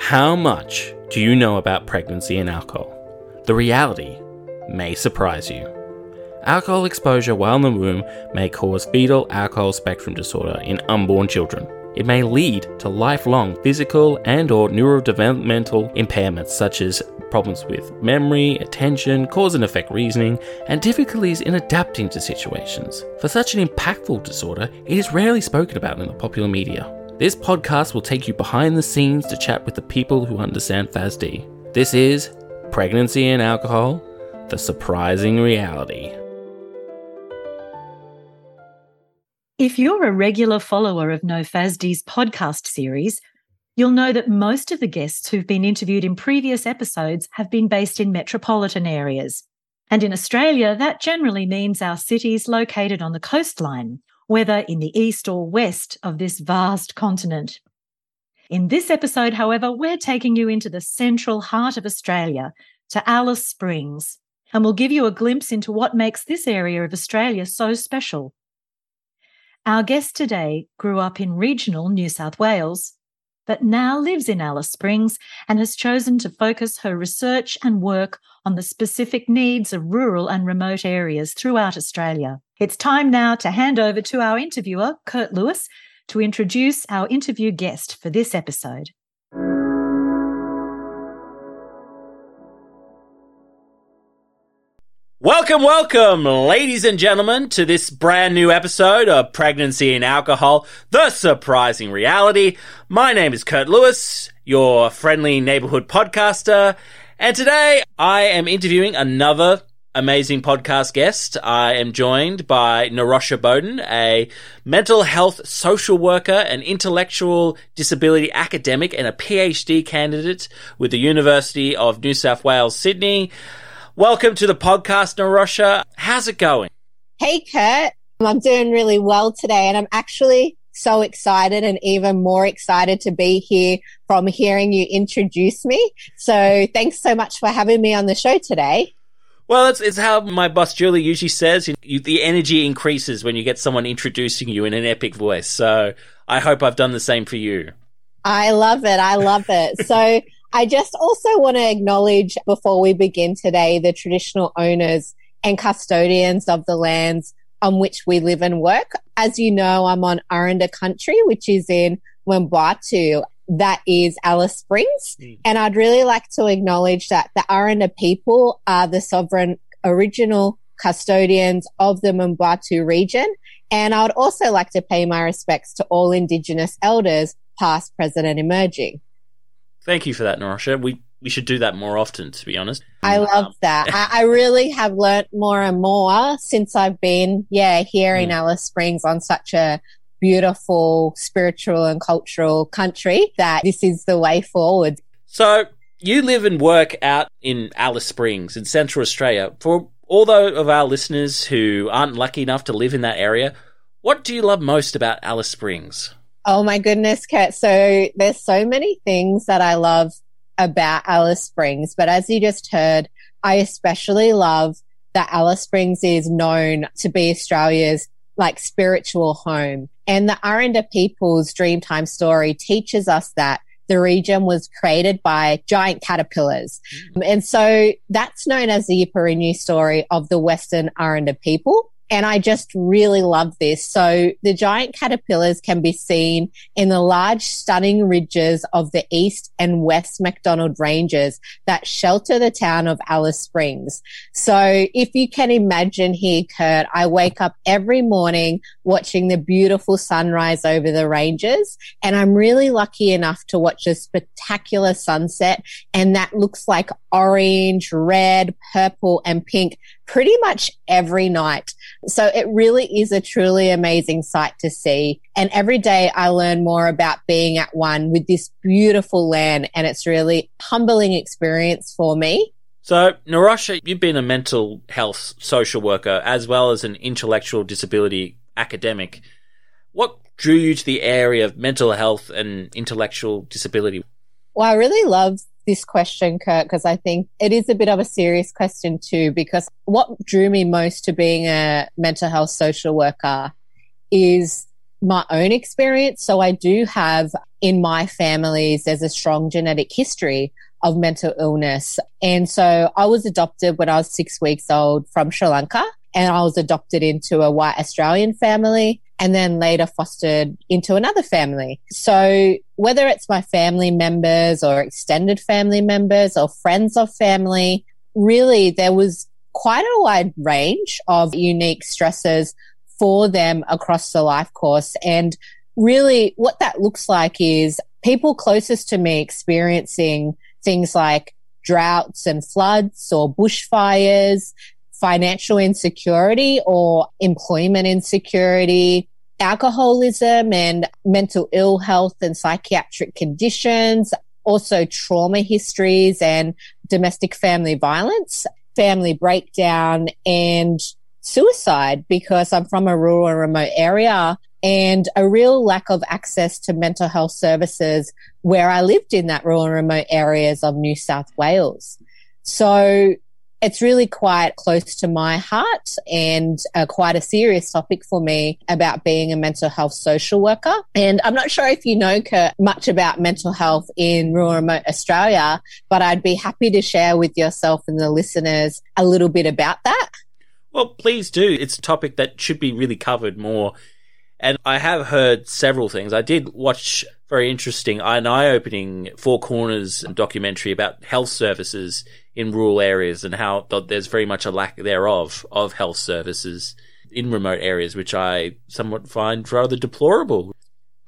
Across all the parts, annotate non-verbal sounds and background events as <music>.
How much do you know about pregnancy and alcohol? The reality may surprise you. Alcohol exposure while in the womb may cause fetal alcohol spectrum disorder in unborn children. It may lead to lifelong physical and or neurodevelopmental impairments such as problems with memory, attention, cause and effect reasoning, and difficulties in adapting to situations. For such an impactful disorder, it is rarely spoken about in the popular media. This podcast will take you behind the scenes to chat with the people who understand FASD. This is Pregnancy and Alcohol The Surprising Reality. If you're a regular follower of No FASD's podcast series, you'll know that most of the guests who've been interviewed in previous episodes have been based in metropolitan areas. And in Australia, that generally means our cities located on the coastline, whether in the east or west of this vast continent. In this episode, however, we're taking you into the central heart of Australia, to Alice Springs, and we'll give you a glimpse into what makes this area of Australia so special. Our guest today grew up in regional New South Wales, but now lives in Alice Springs and has chosen to focus her research and work on the specific needs of rural and remote areas throughout Australia. It's time now to hand over to our interviewer, Kurt Lewis, to introduce our interview guest for this episode. Welcome, welcome, ladies and gentlemen, to this brand new episode of Pregnancy and Alcohol, The Surprising Reality. My name is Kurt Lewis, your friendly neighborhood podcaster, and today I am interviewing another amazing podcast guest. I am joined by Narosha Bowden, a mental health social worker, an intellectual disability academic, and a PhD candidate with the University of New South Wales, Sydney. Welcome to the podcast, Narosha. How's it going? Hey, Kurt. I'm doing really well today, and I'm actually so excited and even more excited to be here from hearing you introduce me. So thanks so much for having me on the show today. Well, it's, it's how my boss Julie usually says you, the energy increases when you get someone introducing you in an epic voice. So I hope I've done the same for you. I love it. I love it. So <laughs> I just also want to acknowledge before we begin today the traditional owners and custodians of the lands on which we live and work. As you know, I'm on Aranda country, which is in Mparntwe that is Alice Springs. Mm. And I'd really like to acknowledge that the Aranda people are the sovereign original custodians of the Mparntwe region. And I would also like to pay my respects to all Indigenous elders, past, present, and emerging. Thank you for that, Narosha. We we should do that more often, to be honest. I love um, that. <laughs> I, I, really have learnt more and more since I've been, yeah, here mm. in Alice Springs on such a beautiful spiritual and cultural country that this is the way forward. So you live and work out in Alice Springs in Central Australia. For all those of our listeners who aren't lucky enough to live in that area, what do you love most about Alice Springs? Oh my goodness, Kurt. So there's so many things that I love about Alice Springs, but as you just heard, I especially love that Alice Springs is known to be Australia's like spiritual home. And the Aranda people's Dreamtime story teaches us that the region was created by giant caterpillars. Mm. And so that's known as the Yeperenye story of the Western Aranda people. And I just really love this. So the giant caterpillars can be seen in the large, stunning ridges of the East and West MacDonnell Ranges that shelter the town of Alice Springs. So if you can imagine here, Kurt, I wake up every morning watching the beautiful sunrise over the ranges. And I'm really lucky enough to watch a spectacular sunset. And that looks like orange, red, purple, and pink pretty much every night. So it really is a truly amazing sight to see. And every day I learn more about being at one with this beautiful land. And it's really humbling experience for me. So, Narosha, you've been a mental health social worker as well as an intellectual disability academic. What drew you to the area of mental health and intellectual disability? Well, I really love this question, Kurt, because I think it is a bit of a serious question too, because what drew me most to being a mental health social worker is my own experience. So I do have in my families, there's a strong genetic history of mental illness. And so I was adopted when I was six weeks old from Sri Lanka and I was adopted into a white Australian family and then later fostered into another family. So whether it's my family members or extended family members or friends of family, really there was quite a wide range of unique stresses for them across the life course. And really what that looks like is people closest to me experiencing things like droughts and floods or bushfires, financial insecurity or employment insecurity, alcoholism and mental ill health and psychiatric conditions, also trauma histories and domestic family violence, family breakdown and suicide because I'm from a rural and remote area and a real lack of access to mental health services where I lived in that rural and remote areas of New South Wales. So it's really quite close to my heart and uh, quite a serious topic for me about being a mental health social worker. And I'm not sure if you know, Kurt, much about mental health in rural remote Australia, but I'd be happy to share with yourself and the listeners a little bit about that. Well, please do. It's a topic that should be really covered more. And I have heard several things. I did watch very interesting, an eye-opening Four Corners documentary about health services in rural areas and how there's very much a lack thereof of health services in remote areas, which I somewhat find rather deplorable.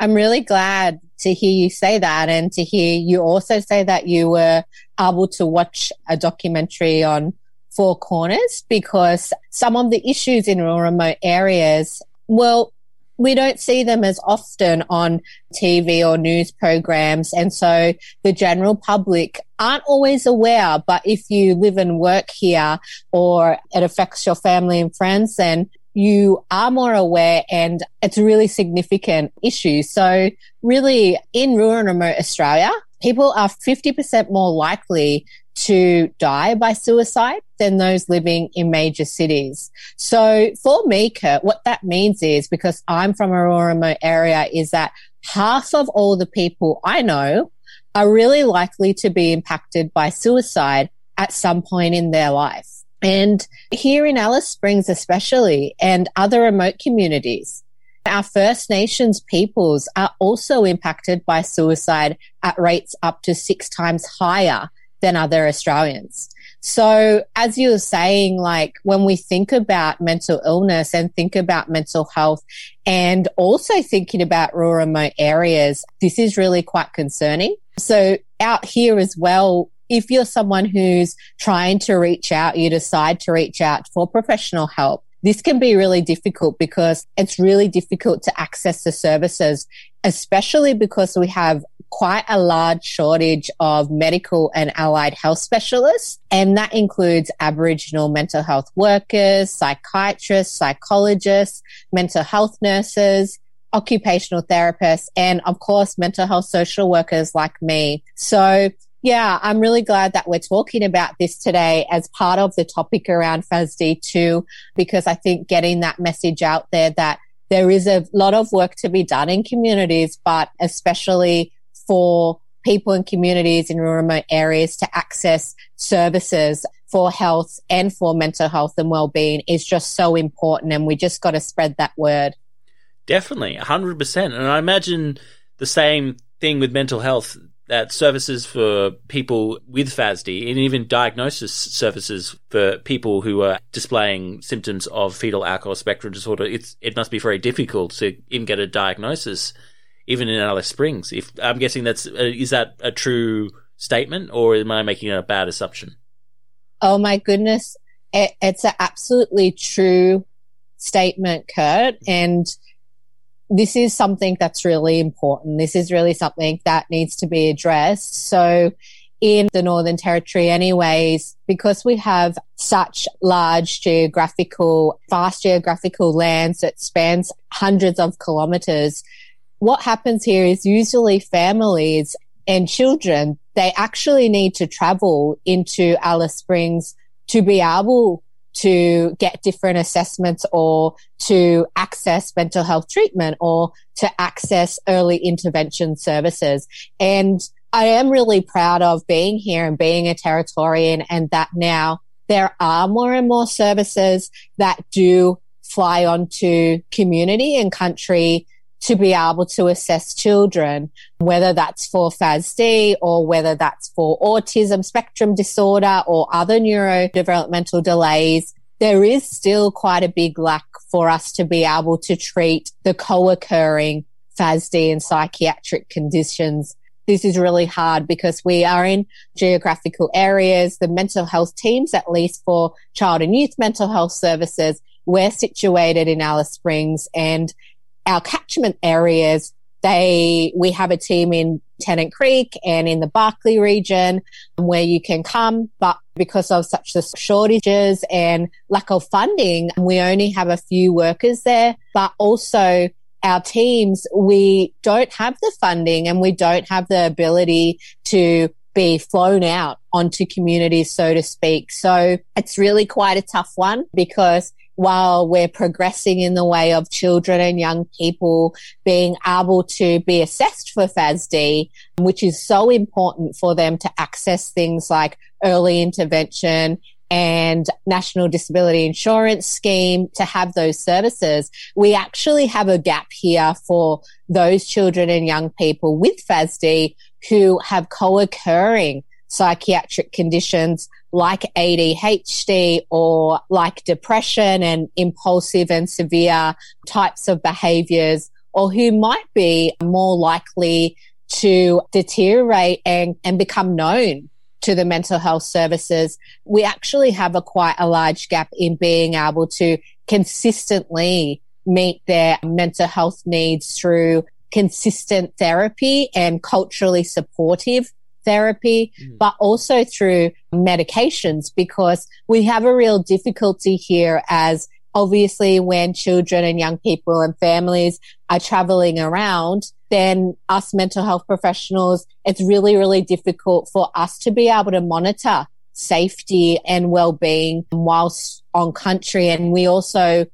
I'm really glad to hear you say that and to hear you also say that you were able to watch a documentary on Four Corners because some of the issues in rural remote areas, well, we don't see them as often on TV or news programs. And so the general public aren't always aware. But if you live and work here or it affects your family and friends, then you are more aware and it's a really significant issue. So really in rural and remote Australia, people are 50% more likely to die by suicide than those living in major cities. So for me, Kurt, what that means is because I'm from a rural remote area is that half of all the people I know are really likely to be impacted by suicide at some point in their life. And here in Alice Springs, especially, and other remote communities, our First Nations peoples are also impacted by suicide at rates up to six times higher than other Australians. So as you were saying, like when we think about mental illness and think about mental health and also thinking about rural remote areas, this is really quite concerning. So out here as well, if you're someone who's trying to reach out, you decide to reach out for professional help. This can be really difficult because it's really difficult to access the services, especially because we have quite a large shortage of medical and allied health specialists. And that includes Aboriginal mental health workers, psychiatrists, psychologists, mental health nurses, occupational therapists, and of course, mental health social workers like me. So yeah, I'm really glad that we're talking about this today as part of the topic around FASD too, because I think getting that message out there that there is a lot of work to be done in communities, but especially for people in communities in remote areas to access services for health and for mental health and well-being is just so important and we just got to spread that word definitely 100% and i imagine the same thing with mental health that services for people with FASD and even diagnosis services for people who are displaying symptoms of fetal alcohol spectrum disorder, it's, it must be very difficult to even get a diagnosis even in Alice Springs. If I'm guessing that's uh, is that a true statement, or am I making a bad assumption? Oh my goodness, it, it's an absolutely true statement, Kurt, and this is something that's really important. This is really something that needs to be addressed. So in the Northern Territory anyways, because we have such large geographical, vast geographical lands that spans hundreds of kilometers, what happens here is usually families and children, they actually need to travel into Alice Springs to be able to get different assessments or to access mental health treatment or to access early intervention services. And I am really proud of being here and being a Territorian and that now there are more and more services that do fly onto community and country to be able to assess children, whether that's for FASD or whether that's for autism spectrum disorder or other neurodevelopmental delays. There is still quite a big lack for us to be able to treat the co-occurring FASD and psychiatric conditions. This is really hard because we are in geographical areas. The mental health teams, at least for child and youth mental health services, we're situated in Alice Springs and our catchment areas, they, we have a team in Tennant Creek and in the Barkly region where you can come, but because of such the shortages and lack of funding, we only have a few workers there, but also our teams, we don't have the funding and we don't have the ability to be flown out onto communities, so to speak. So it's really quite a tough one because while we're progressing in the way of children and young people being able to be assessed for FASD, which is so important for them to access things like early intervention and National Disability Insurance Scheme to have those services. We actually have a gap here for those children and young people with FASD who have co-occurring psychiatric conditions like ADHD or like depression and impulsive and severe types of behaviors or who might be more likely to deteriorate and, and become known to the mental health services, we actually have a quite a large gap in being able to consistently meet their mental health needs through consistent therapy and culturally supportive therapy, mm. but also through medications because we have a real difficulty here as obviously when children and young people and families are traveling around, then us mental health professionals, it's really, really difficult for us to be able to monitor safety and well-being whilst on country. And we also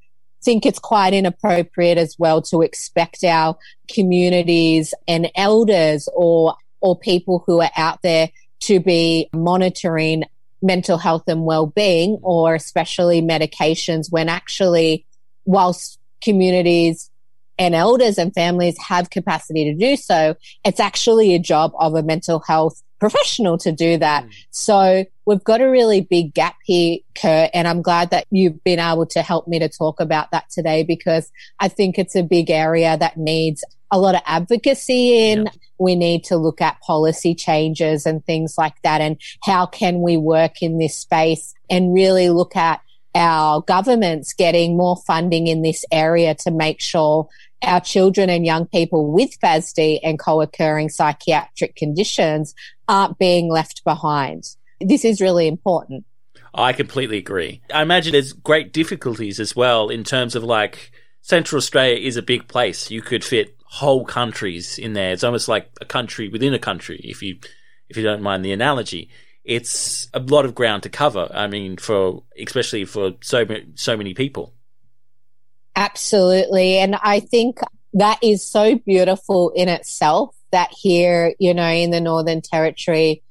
think it's quite inappropriate as well to expect our communities and elders or or people who are out there to be monitoring mental health and well-being or especially medications when actually whilst communities and elders and families have capacity to do so it's actually a job of a mental health professional to do that mm. so we've got a really big gap here kurt and i'm glad that you've been able to help me to talk about that today because i think it's a big area that needs a lot of advocacy in. Yeah. We need to look at policy changes and things like that. And how can we work in this space and really look at our governments getting more funding in this area to make sure our children and young people with FASD and co-occurring psychiatric conditions aren't being left behind. This is really important. I completely agree. I imagine there's great difficulties as well in terms of like Central Australia is a big place. You could fit whole countries in there. It's almost like a country within a country, if you if you don't mind the analogy. It's a lot of ground to cover. I mean, for especially for so so many people. Absolutely, and I think that is so beautiful in itself. That here, you know, in the Northern Territory,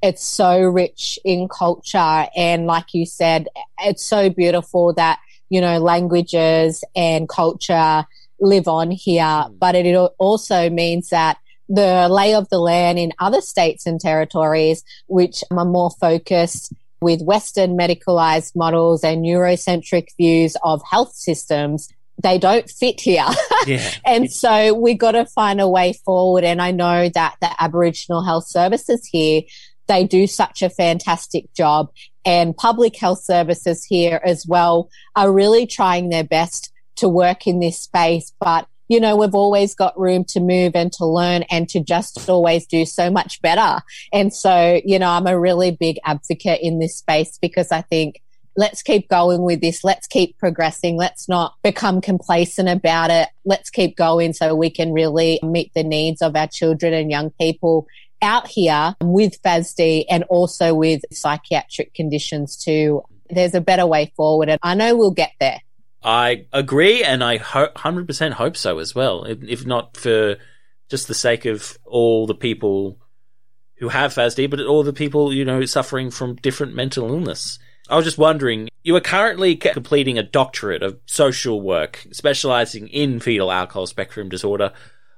it's so rich in culture, and like you said, it's so beautiful that you know languages and culture live on here, mm. but it also means that the lay of the land in other states and territories, which are more focused with Western medicalized models and Eurocentric views of health systems, they don't fit here. <laughs> Yeah. and so we've got to find a way forward. And I know that the Aboriginal health services here, they do such a fantastic job and public health services here as well are really trying their best to work in this space, but you know, we've always got room to move and to learn and to just always do so much better. And so, you know, I'm a really big advocate in this space because I think let's keep going with this. Let's keep progressing. Let's not become complacent about it. Let's keep going so we can really meet the needs of our children and young people out here with FASD and also with psychiatric conditions too. there's a better way forward. And I know we'll get there. I agree, and I ho- 100% hope so as well. If not for just the sake of all the people who have FASD, but all the people, you know, suffering from different mental illness. I was just wondering, you are currently completing a doctorate of social work, specializing in fetal alcohol spectrum disorder.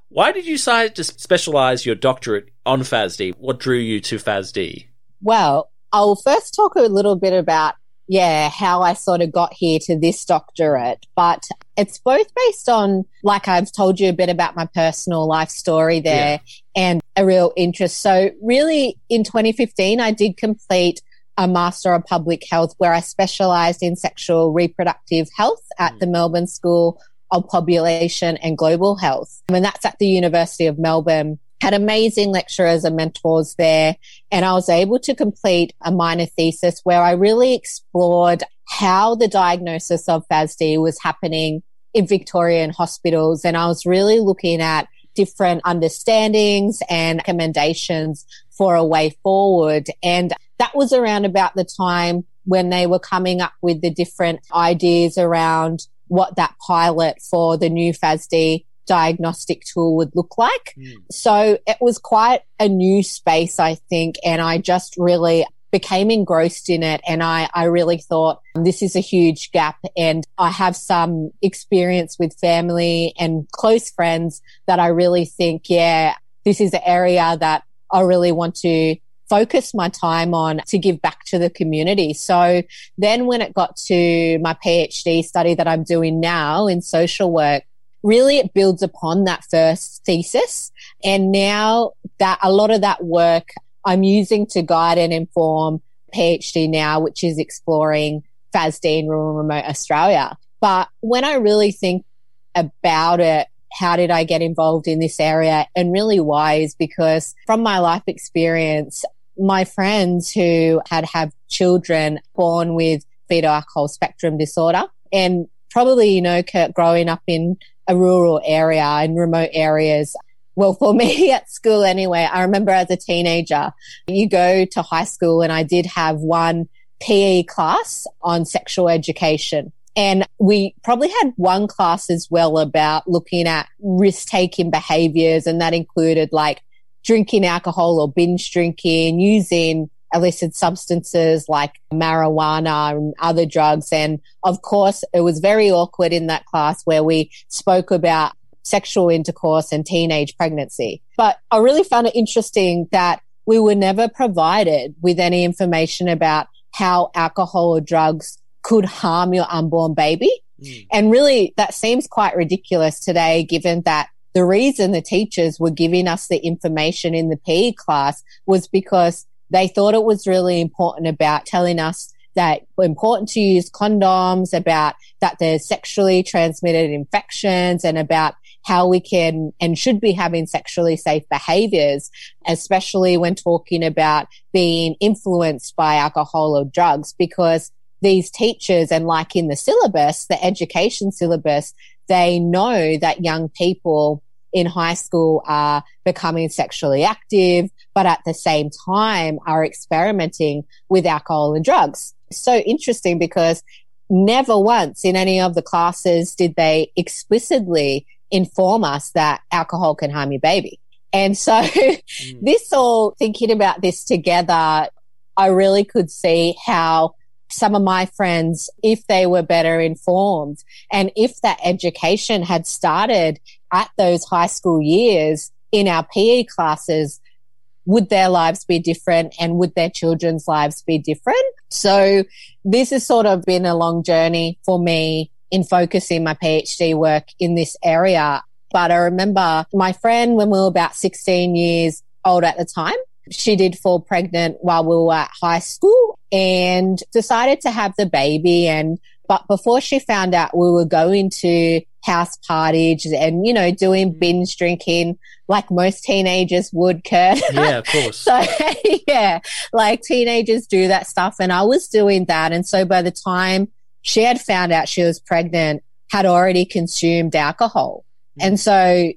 Why did you decide to specialize your doctorate on FASD? What drew you to FASD? Well, I'll first talk a little bit about yeah, how I sort of got here to this doctorate. But it's both based on, like I've told you a bit about my personal life story there yeah. and a real interest. So really in 2015, I did complete a Master of Public Health where I specialized in sexual reproductive health at mm. the Melbourne School of Population and Global Health. And that's at the University of Melbourne had amazing lecturers and mentors there. And I was able to complete a minor thesis where I really explored how the diagnosis of FASD was happening in Victorian hospitals. And I was really looking at different understandings and recommendations for a way forward. And that was around about the time when they were coming up with the different ideas around what that pilot for the new FASD diagnostic tool would look like. Mm. So it was quite a new space, I think. And I just really became engrossed in it. And I, I really thought this is a huge gap. And I have some experience with family and close friends that I really think, yeah, this is an area that I really want to focus my time on to give back to the community. So then when it got to my PhD study that I'm doing now in social work, really it builds upon that first thesis. And now that a lot of that work I'm using to guide and inform PhD now, which is exploring FASD in rural remote Australia. But when I really think about it, how did I get involved in this area and really why is because from my life experience, my friends who had have children born with fetal alcohol spectrum disorder and probably, you know, growing up in a rural area in remote areas. Well, for <laughs> me at school anyway, I remember as a teenager, you go to high school and I did have one PE class on sexual education. And we probably had one class as well about looking at risk taking behaviors. And that included like drinking alcohol or binge drinking, using illicit substances like marijuana and other drugs. And of course, it was very awkward in that class where we spoke about sexual intercourse and teenage pregnancy. But I really found it interesting that we were never provided with any information about how alcohol or drugs could harm your unborn baby. Mm. And really, that seems quite ridiculous today, given that the reason the teachers were giving us the information in the PE class was because they thought it was really important about telling us that important to use condoms, about that there's sexually transmitted infections and about how we can and should be having sexually safe behaviors, especially when talking about being influenced by alcohol or drugs, because these teachers and like in the syllabus, the education syllabus, they know that young people in high school are becoming sexually active, but at the same time are experimenting with alcohol and drugs. So interesting because never once in any of the classes did they explicitly inform us that alcohol can harm your baby. And so <laughs> mm. this all thinking about this together, I really could see how some of my friends, if they were better informed and if that education had started at those high school years in our PE classes, would their lives be different and would their children's lives be different? So this has sort of been a long journey for me in focusing my PhD work in this area. But I remember my friend when we were about 16 years old at the time, she did fall pregnant while we were at high school and decided to have the baby. And, but before she found out we were going to house parties and, you know, doing mm. binge drinking like most teenagers would, Kurt. Yeah, of <laughs> course. so, <laughs> yeah, like teenagers do that stuff. And I was doing that. And so by the time she had found out she was pregnant, had already consumed alcohol. Mm. And so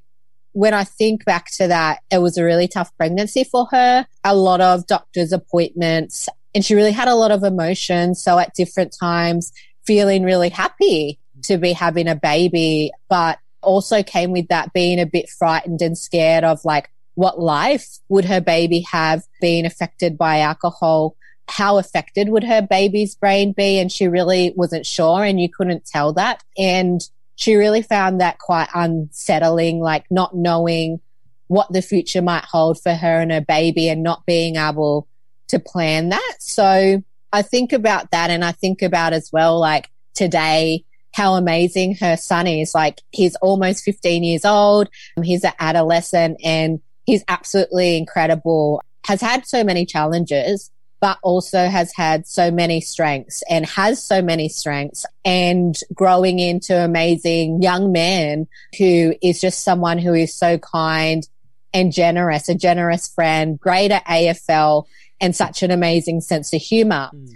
when I think back to that, it was a really tough pregnancy for her. A lot of doctor's appointments, And she really had a lot of emotion. So at different times, feeling really happy to be having a baby, but also came with that being a bit frightened and scared of like, what life would her baby have been affected by alcohol? How affected would her baby's brain be? And she really wasn't sure and you couldn't tell that. And she really found that quite unsettling, like not knowing what the future might hold for her and her baby and not being able to plan that. So I think about that and I think about as well, like today, how amazing her son is. Like he's almost 15 years old. He's an adolescent and he's absolutely incredible. Has had so many challenges, but also has had so many strengths and has so many strengths and growing into amazing young man who is just someone who is so kind and generous, a generous friend, great at AFL and such an amazing sense of humor. Mm.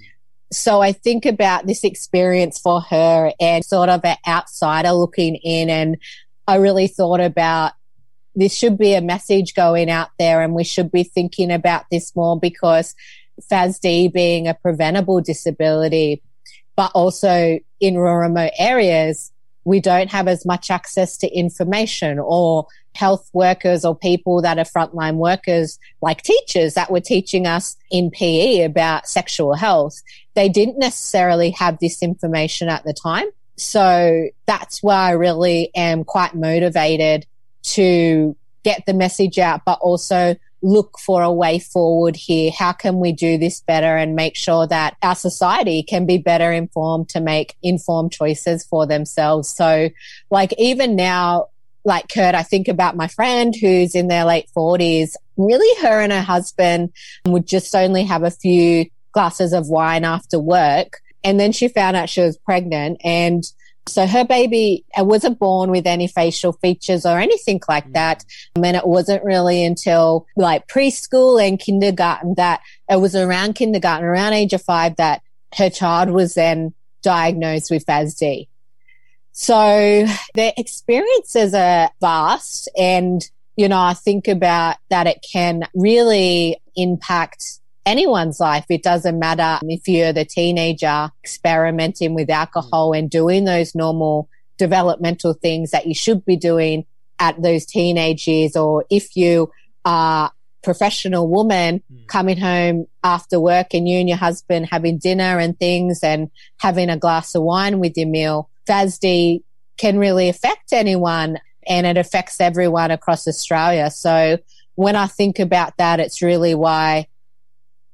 So I think about this experience for her and sort of an outsider looking in. And I really thought about this should be a message going out there and we should be thinking about this more because FASD being a preventable disability, but also in rural remote areas, we don't have as much access to information or health workers or people that are frontline workers, like teachers that were teaching us in PE about sexual health. They didn't necessarily have this information at the time. So that's why I really am quite motivated to get the message out, but also look for a way forward here. How can we do this better and make sure that our society can be better informed to make informed choices for themselves? So like even now, like Kurt, I think about my friend who's in their late forties. Really her and her husband would just only have a few glasses of wine after work. And then she found out she was pregnant and so her baby wasn't born with any facial features or anything like mm. that. And then it wasn't really until like preschool and kindergarten that it was around kindergarten, around age of five that her child was then diagnosed with FASD. So their experiences are vast and, you know, I think about that it can really impact anyone's life. It doesn't matter if you're the teenager experimenting with alcohol and doing those normal developmental things that you should be doing at those teenage years, or if you are professional woman mm. coming home after work and you and your husband having dinner and things and having a glass of wine with your meal, FASD can really affect anyone and it affects everyone across Australia. So when I think about that, it's really why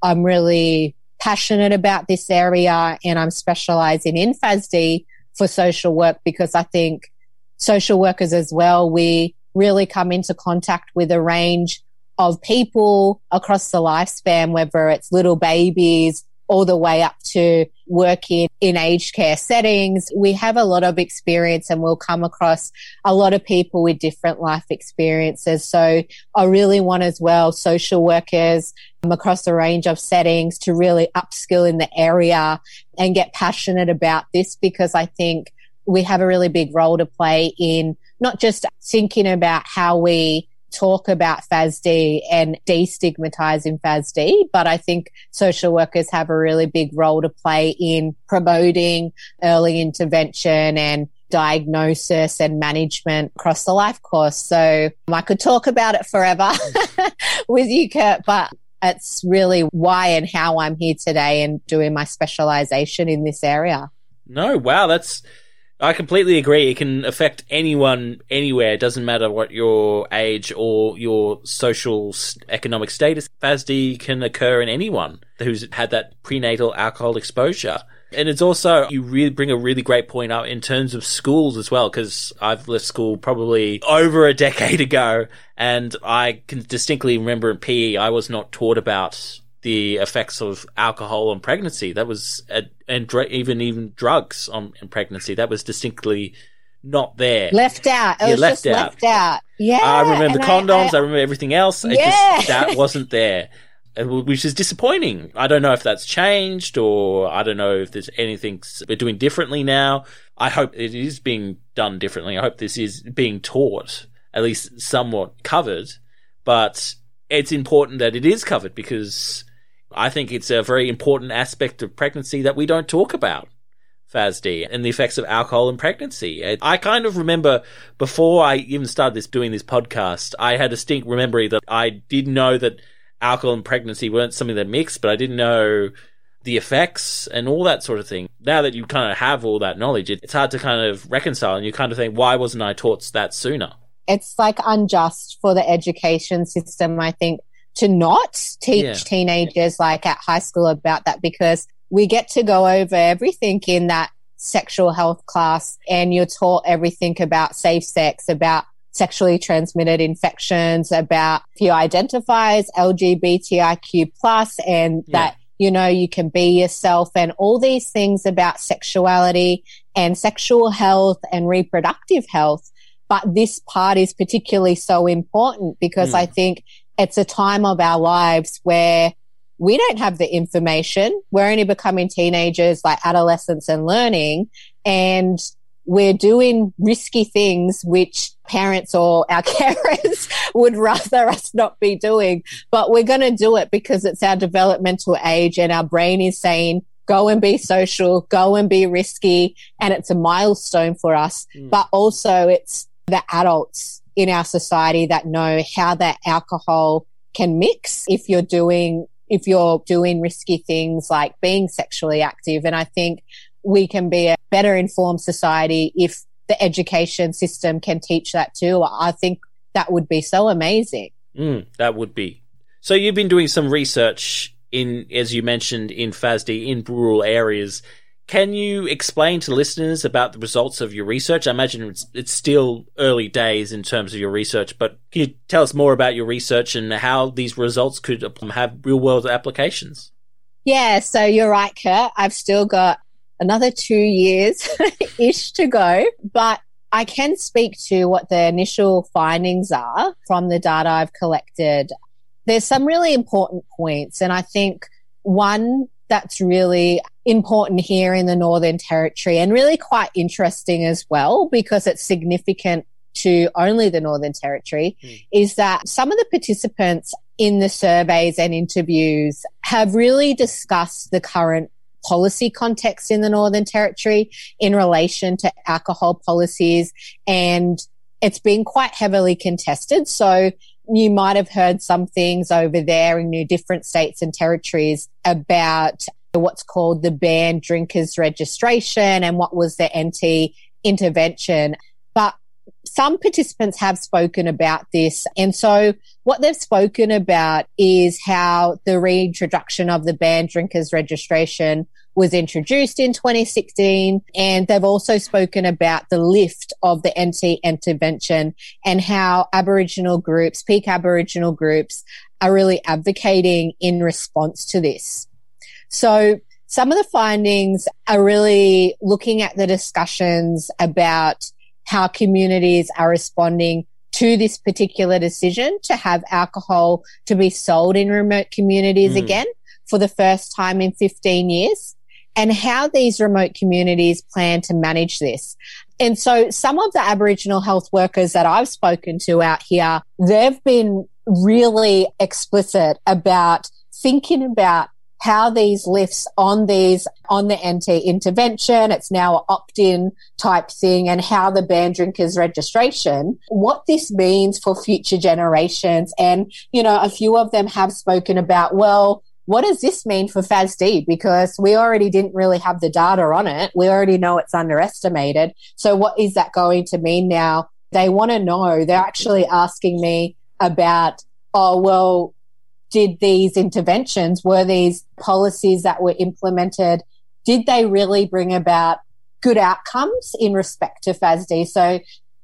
I'm really passionate about this area and I'm specializing in FASD for social work because I think social workers as well, we really come into contact with a range of people across the lifespan, whether it's little babies, all the way up to working in aged care settings. We have a lot of experience and we'll come across a lot of people with different life experiences. So I really want as well social workers across a range of settings to really upskill in the area and get passionate about this because I think we have a really big role to play in not just thinking about how we talk about FASD and destigmatizing FASD, but I think social workers have a really big role to play in promoting early intervention and diagnosis and management across the life course. So um, I could talk about it forever <laughs> with you, Kurt, but it's really why and how I'm here today and doing my specialization in this area. No, wow, that's I completely agree. It can affect anyone anywhere. It doesn't matter what your age or your social economic status. FASD can occur in anyone who's had that prenatal alcohol exposure. And it's also, you really bring a really great point up in terms of schools as well, because I've left school probably over a decade <laughs> ago. And I can distinctly remember in PE, I was not taught about the effects of alcohol on pregnancy. That was, and dr- even even drugs on in pregnancy. That was distinctly not there. Left out. It yeah, was left just out. left out. Yeah. I remember the condoms. I, I, I, remember everything else. Yeah. Just, that wasn't there. Which is disappointing. I don't know if that's changed or I don't know if there's anything we're doing differently now. I hope it is being done differently. I hope this is being taught, at least somewhat covered. But it's important that it is covered because I think it's a very important aspect of pregnancy that we don't talk about. FASD and the effects of alcohol and pregnancy. I kind of remember before I even started this doing this podcast, I had a distinct memory that I did know that alcohol and pregnancy weren't something that mixed, but I didn't know the effects and all that sort of thing. Now that you kind of have all that knowledge, it's hard to kind of reconcile and you kind of think, why wasn't I taught that sooner? It's like unjust for the education system, I think, to not teach yeah. teenagers like at high school about that because we get to go over everything in that sexual health class and you're taught everything about safe sex, about sexually transmitted infections, about if you identify as LGBTIQ plus and yeah. that you know, you can be yourself and all these things about sexuality and sexual health and reproductive health. But this part is particularly so important because mm. I think it's a time of our lives where we don't have the information. We're only becoming teenagers, like adolescents and learning. And we're doing risky things which parents or our <laughs> carers would rather us not be doing. But we're going to do it because it's our developmental age and our brain is saying, go and be social, go and be risky. And it's a milestone for us. Mm. But also it's the adults in our society that know how that alcohol can mix if you're doing if you're doing risky things like being sexually active. And I think we can be a better informed society if the education system can teach that too. I think that would be so amazing. Mm, that would be. So you've been doing some research in, as you mentioned, in FASD in rural areas. Can you explain to listeners about the results of your research? I imagine it's, it's still early days in terms of your research, but can you tell us more about your research and how these results could have real world applications? Yeah, so you're right, Kurt. I've still got another two years <laughs> ish to go, but I can speak to what the initial findings are from the data I've collected. There's some really important points, and I think one that's really important here in the Northern Territory and really quite interesting as well because it's significant to only the Northern Territory mm. is that some of the participants in the surveys and interviews have really discussed the current policy context in the Northern Territory in relation to alcohol policies. And it's been quite heavily contested. So you might have heard some things over there in new different states and territories about what's called the banned drinkers registration and what was the NT intervention. But some participants have spoken about this. And so what they've spoken about is how the reintroduction of the banned drinkers registration was introduced in 2016. And they've also spoken about the lift of the NT intervention and how Aboriginal groups, peak Aboriginal groups are really advocating in response to this. So some of the findings are really looking at the discussions about how communities are responding to this particular decision to have alcohol to be sold in remote communities mm. again for the first time in 15 years and how these remote communities plan to manage this. And so some of the Aboriginal health workers that I've spoken to out here, they've been really explicit about thinking about how these lifts on these on the NT intervention, it's now an opt-in type thing, and how the banned drinkers registration, what this means for future generations. And, you know, a few of them have spoken about, well, what does this mean for FASD? Because we already didn't really have the data on it. We already know it's underestimated. So what is that going to mean now? They want to know. They're actually asking me about, oh, well, did these interventions, were these policies that were implemented, did they really bring about good outcomes in respect to FASD? So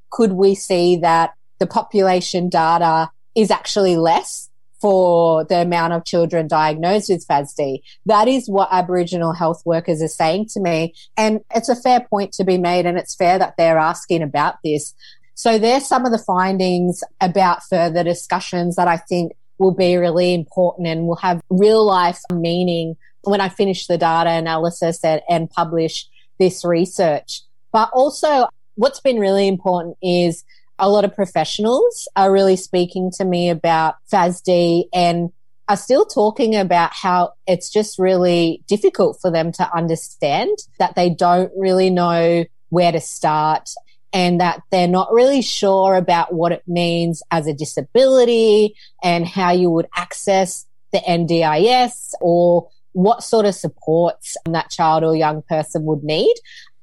could we see that the population data is actually less for the amount of children diagnosed with FASD? That is what Aboriginal health workers are saying to me. And it's a fair point to be made and it's fair that they're asking about this. So there's some of the findings about further discussions that I think will be really important and will have real life meaning when I finish the data analysis and, and publish this research. But also what's been really important is a lot of professionals are really speaking to me about FASD and are still talking about how it's just really difficult for them to understand that they don't really know where to start and that they're not really sure about what it means as a disability and how you would access the NDIS or what sort of supports that child or young person would need.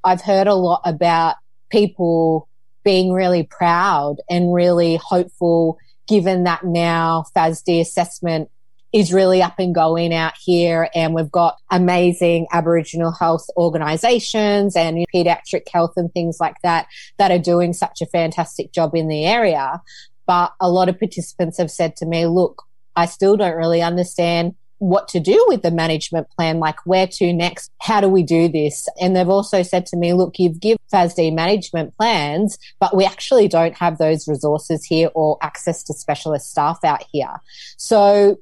I've heard a lot about people being really proud and really hopeful given that now FASD assessment is really up and going out here and we've got amazing Aboriginal health organizations and pediatric health and things like that that are doing such a fantastic job in the area. But a lot of participants have said to me, look, I still don't really understand what to do with the management plan, like where to next, how do we do this? And they've also said to me, look, you've given FASD management plans, but we actually don't have those resources here or access to specialist staff out here. So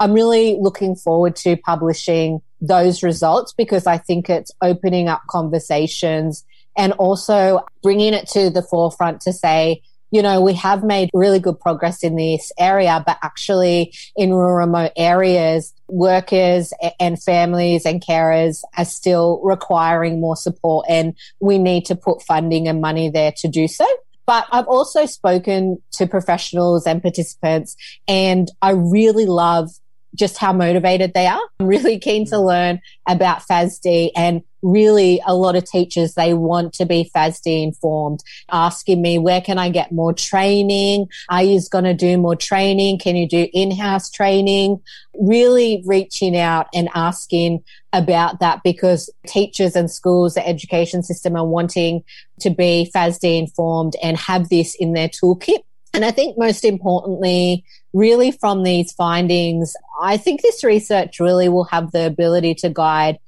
I'm really looking forward to publishing those results because I think it's opening up conversations and also bringing it to the forefront to say, you know, we have made really good progress in this area, but actually in rural remote areas, workers and families and carers are still requiring more support and we need to put funding and money there to do so. But I've also spoken to professionals and participants and I really love just how motivated they are. I'm really keen to mm-hmm. learn about FASD and really a lot of teachers, they want to be FASD informed, asking me, where can I get more training? Are you going to do more training? Can you do in-house training? Really reaching out and asking about that because teachers and schools, the education system are wanting to be FASD informed and have this in their toolkit. And I think most importantly, really from these findings, I think this research really will have the ability to guide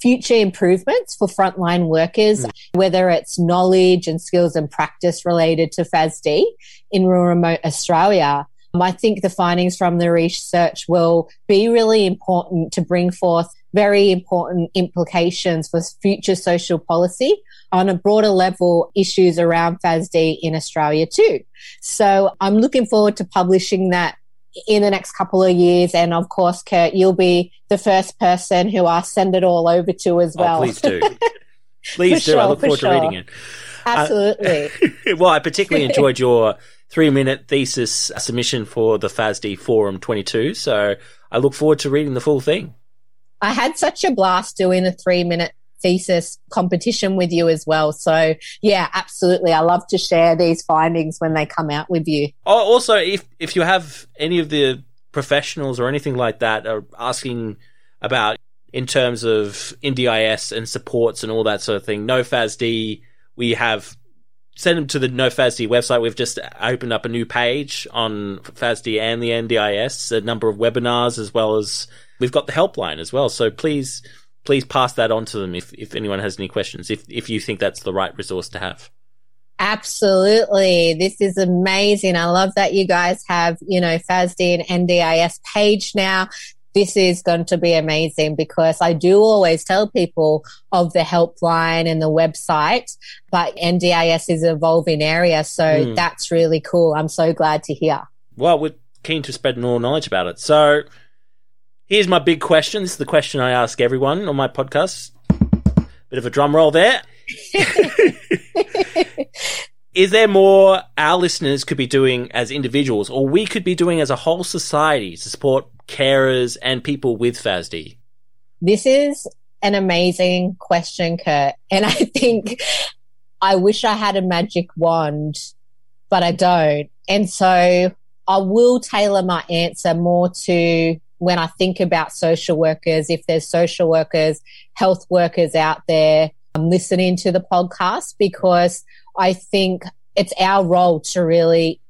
future improvements for frontline workers, mm. whether it's knowledge and skills and practice related to FASD in rural remote Australia. I think the findings from the research will be really important to bring forth very important implications for future social policy on a broader level issues around FASD in Australia too. So I'm looking forward to publishing that in the next couple of years. And of course, Kurt, you'll be the first person who I'll send it all over to as oh, well. Oh, please do. <laughs> Please do. Sure, I look forward sure. to reading it. Absolutely. Uh, <laughs> well, I particularly enjoyed your three minute thesis submission for the FASD Forum 22. So I look forward to reading the full thing. I had such a blast doing the three minute thesis competition with you as well. So yeah, absolutely. I love to share these findings when they come out with you. Oh, also, if, if you have any of the professionals or anything like that are asking about in terms of NDIS and supports and all that sort of thing, no FASD, we have send them to the No FASD website. We've just opened up a new page on FASD and the NDIS, a number of webinars as well as we've got the helpline as well. So please please pass that on to them if, if anyone has any questions, if, if you think that's the right resource to have. Absolutely. This is amazing. I love that you guys have, you know, FASD and NDIS page now. This is going to be amazing because I do always tell people of the helpline and the website, but NDIS is an evolving area. So mm. that's really cool. I'm so glad to hear. Well, we're keen to spread more knowledge about it. So Here's my big question. This is the question I ask everyone on my podcast. Bit of a drum roll there. <laughs> is there more our listeners could be doing as individuals or we could be doing as a whole society to support carers and people with FASD? This is an amazing question, Kurt. And I think I wish I had a magic wand, but I don't. And so I will tailor my answer more to when I think about social workers, if there's social workers, health workers out there um, listening to the podcast, because I think it's our role to really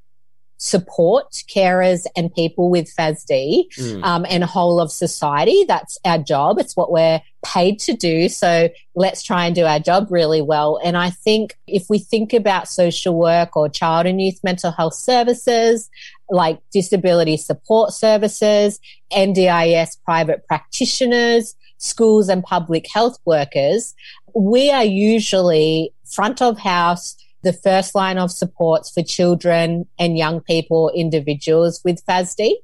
support carers and people with FASD mm. um, and whole of society. That's our job. It's what we're paid to do. So let's try and do our job really well. And I think if we think about social work or child and youth mental health services, like disability support services, NDIS private practitioners, schools and public health workers, we are usually front of house the first line of supports for children and young people, individuals with FASD.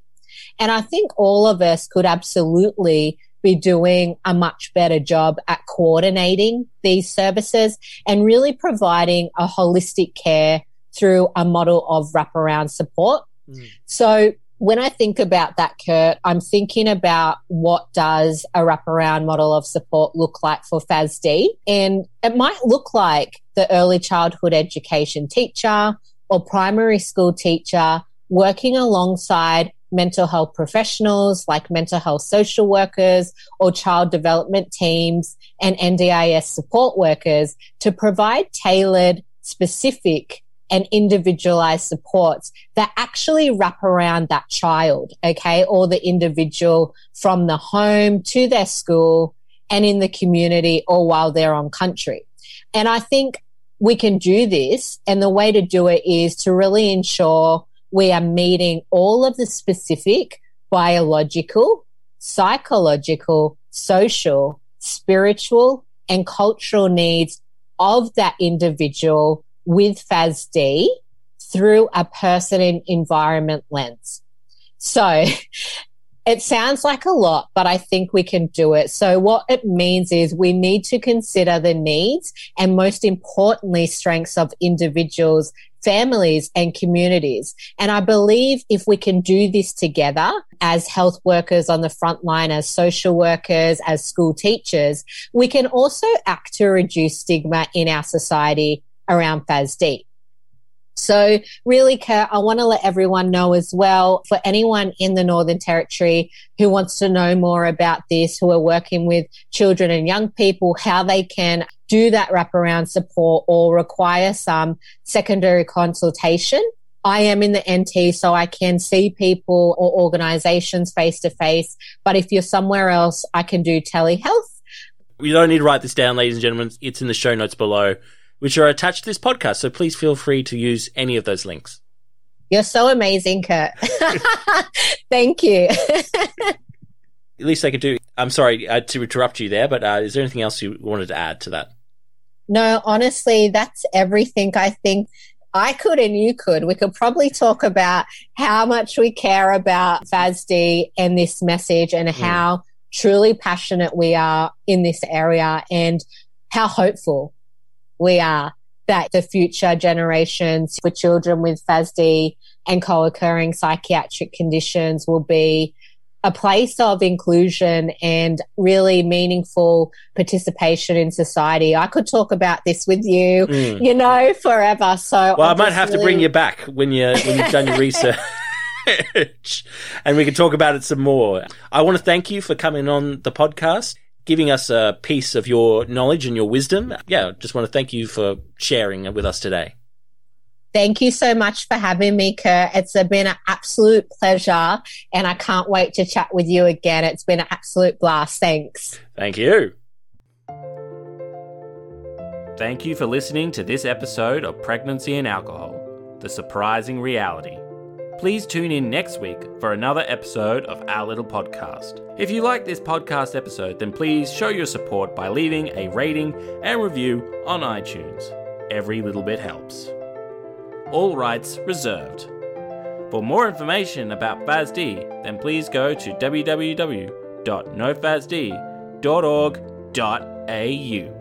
And I think all of us could absolutely be doing a much better job at coordinating these services and really providing a holistic care through a model of wraparound support. Mm. So when I think about that, Kurt, I'm thinking about what does a wraparound model of support look like for FASD? And it might look like the early childhood education teacher or primary school teacher working alongside mental health professionals like mental health social workers or child development teams and NDIS support workers to provide tailored, specific and individualized supports that actually wrap around that child, okay, or the individual from the home to their school and in the community or while they're on country. And I think we can do this. And the way to do it is to really ensure we are meeting all of the specific biological, psychological, social, spiritual, and cultural needs of that individual with FASD through a person and environment lens. So <laughs> it sounds like a lot, but I think we can do it. So what it means is we need to consider the needs and most importantly, strengths of individuals, families and communities. And I believe if we can do this together as health workers on the front line, as social workers, as school teachers, we can also act to reduce stigma in our society around FASD. So really, Kurt, I want to let everyone know as well for anyone in the Northern Territory who wants to know more about this, who are working with children and young people, how they can do that wraparound support or require some secondary consultation. I am in the NT, so I can see people or organizations face to face. But if you're somewhere else, I can do telehealth. You don't need to write this down, ladies and gentlemen. It's in the show notes below which are attached to this podcast. So please feel free to use any of those links. You're so amazing, Kurt. <laughs> Thank you. At least I could do. I'm sorry uh, to interrupt you there, but uh, is there anything else you wanted to add to that? No, honestly, that's everything. I think I could and you could. We could probably talk about how much we care about FASD and this message and mm. how truly passionate we are in this area and how hopeful we are that the future generations for children with FASD and co-occurring psychiatric conditions will be a place of inclusion and really meaningful participation in society. I could talk about this with you, mm. you know, forever. So well, I, I might have really... to bring you back when you when you've done your <laughs> research. and we can talk about it some more. I want to thank you for coming on the podcast giving us a piece of your knowledge and your wisdom. Yeah, just want to thank you for sharing with us today. Thank you so much for having me, Kurt. It's been an absolute pleasure, and I can't wait to chat with you again. It's been an absolute blast. Thanks. Thank you. Thank you for listening to this episode of Pregnancy and Alcohol The Surprising Reality. Please tune in next week for another episode of our little podcast. If you like this podcast episode, then please show your support by leaving a rating and review on iTunes. Every little bit helps. All rights reserved. For more information about FASD, then please go to www.nofasd.org.au.